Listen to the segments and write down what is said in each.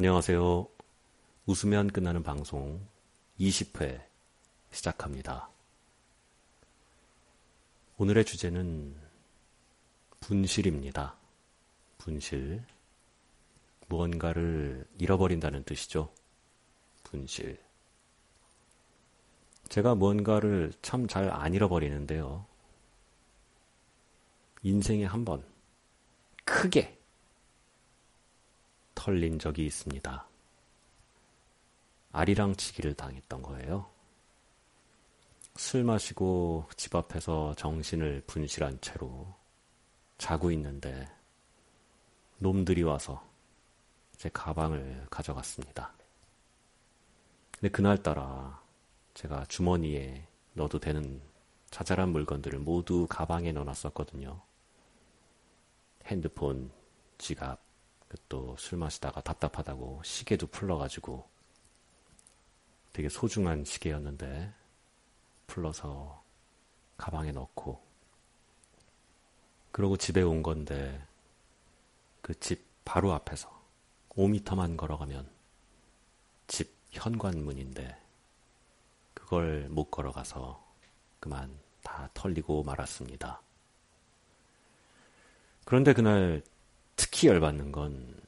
안녕하세요. 웃으면 끝나는 방송 20회 시작합니다. 오늘의 주제는 분실입니다. 분실. 무언가를 잃어버린다는 뜻이죠. 분실. 제가 무언가를 참 잘 안 잃어버리는데요. 인생에 한 번 크게 털린 적이 있습니다. 아리랑 치기를 당했던 거예요. 술 마시고 집 앞에서 정신을 분실한 채로 자고 있는데 놈들이 와서 제 가방을 가져갔습니다. 근데 그날따라 제가 주머니에 넣어도 되는 자잘한 물건들을 모두 가방에 넣어놨었거든요. 핸드폰, 지갑, 또 술 마시다가 답답하다고 시계도 풀러가지고 되게 소중한 시계였는데 풀러서 가방에 넣고 그러고 집에 온 건데 그 집 바로 앞에서 5미터만 걸어가면 집 현관문인데 그걸 못 걸어가서 그만 다 털리고 말았습니다. 그런데 그날 특히 열받는 건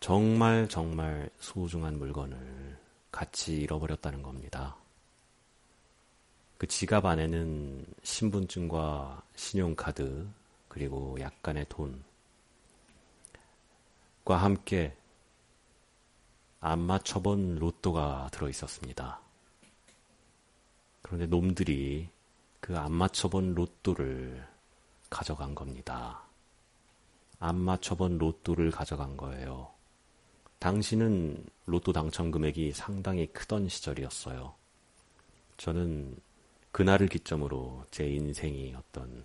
정말 정말 소중한 물건을 같이 잃어버렸다는 겁니다. 그 지갑 안에는 신분증과 신용카드 그리고 약간의 돈과 함께 안 맞춰본 로또가 들어 있었습니다. 그런데 놈들이 그 안 맞춰본 로또를 가져간 겁니다. 안 맞춰본 로또를 가져간 거예요. 당신은 로또 당첨 금액이 상당히 크던 시절이었어요. 저는 그날을 기점으로 제 인생이 어떤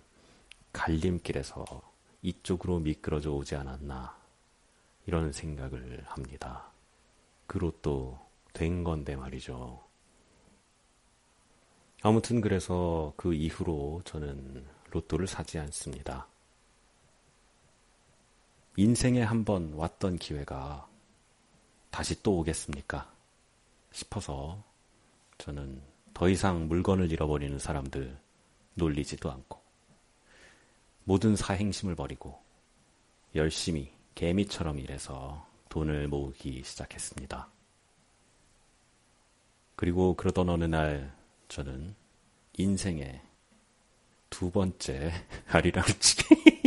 갈림길에서 이쪽으로 미끄러져 오지 않았나 이런 생각을 합니다. 그 로또 된 건데 말이죠. 아무튼 그래서 그 이후로 저는 로또를 사지 않습니다. 인생에 한 번 왔던 기회가 다시 또 오겠습니까? 싶어서 저는 더 이상 물건을 잃어버리는 사람들 놀리지도 않고 모든 사행심을 버리고 열심히 개미처럼 일해서 돈을 모으기 시작했습니다. 그리고 그러던 어느 날 저는 인생의 두 번째 아리랑치기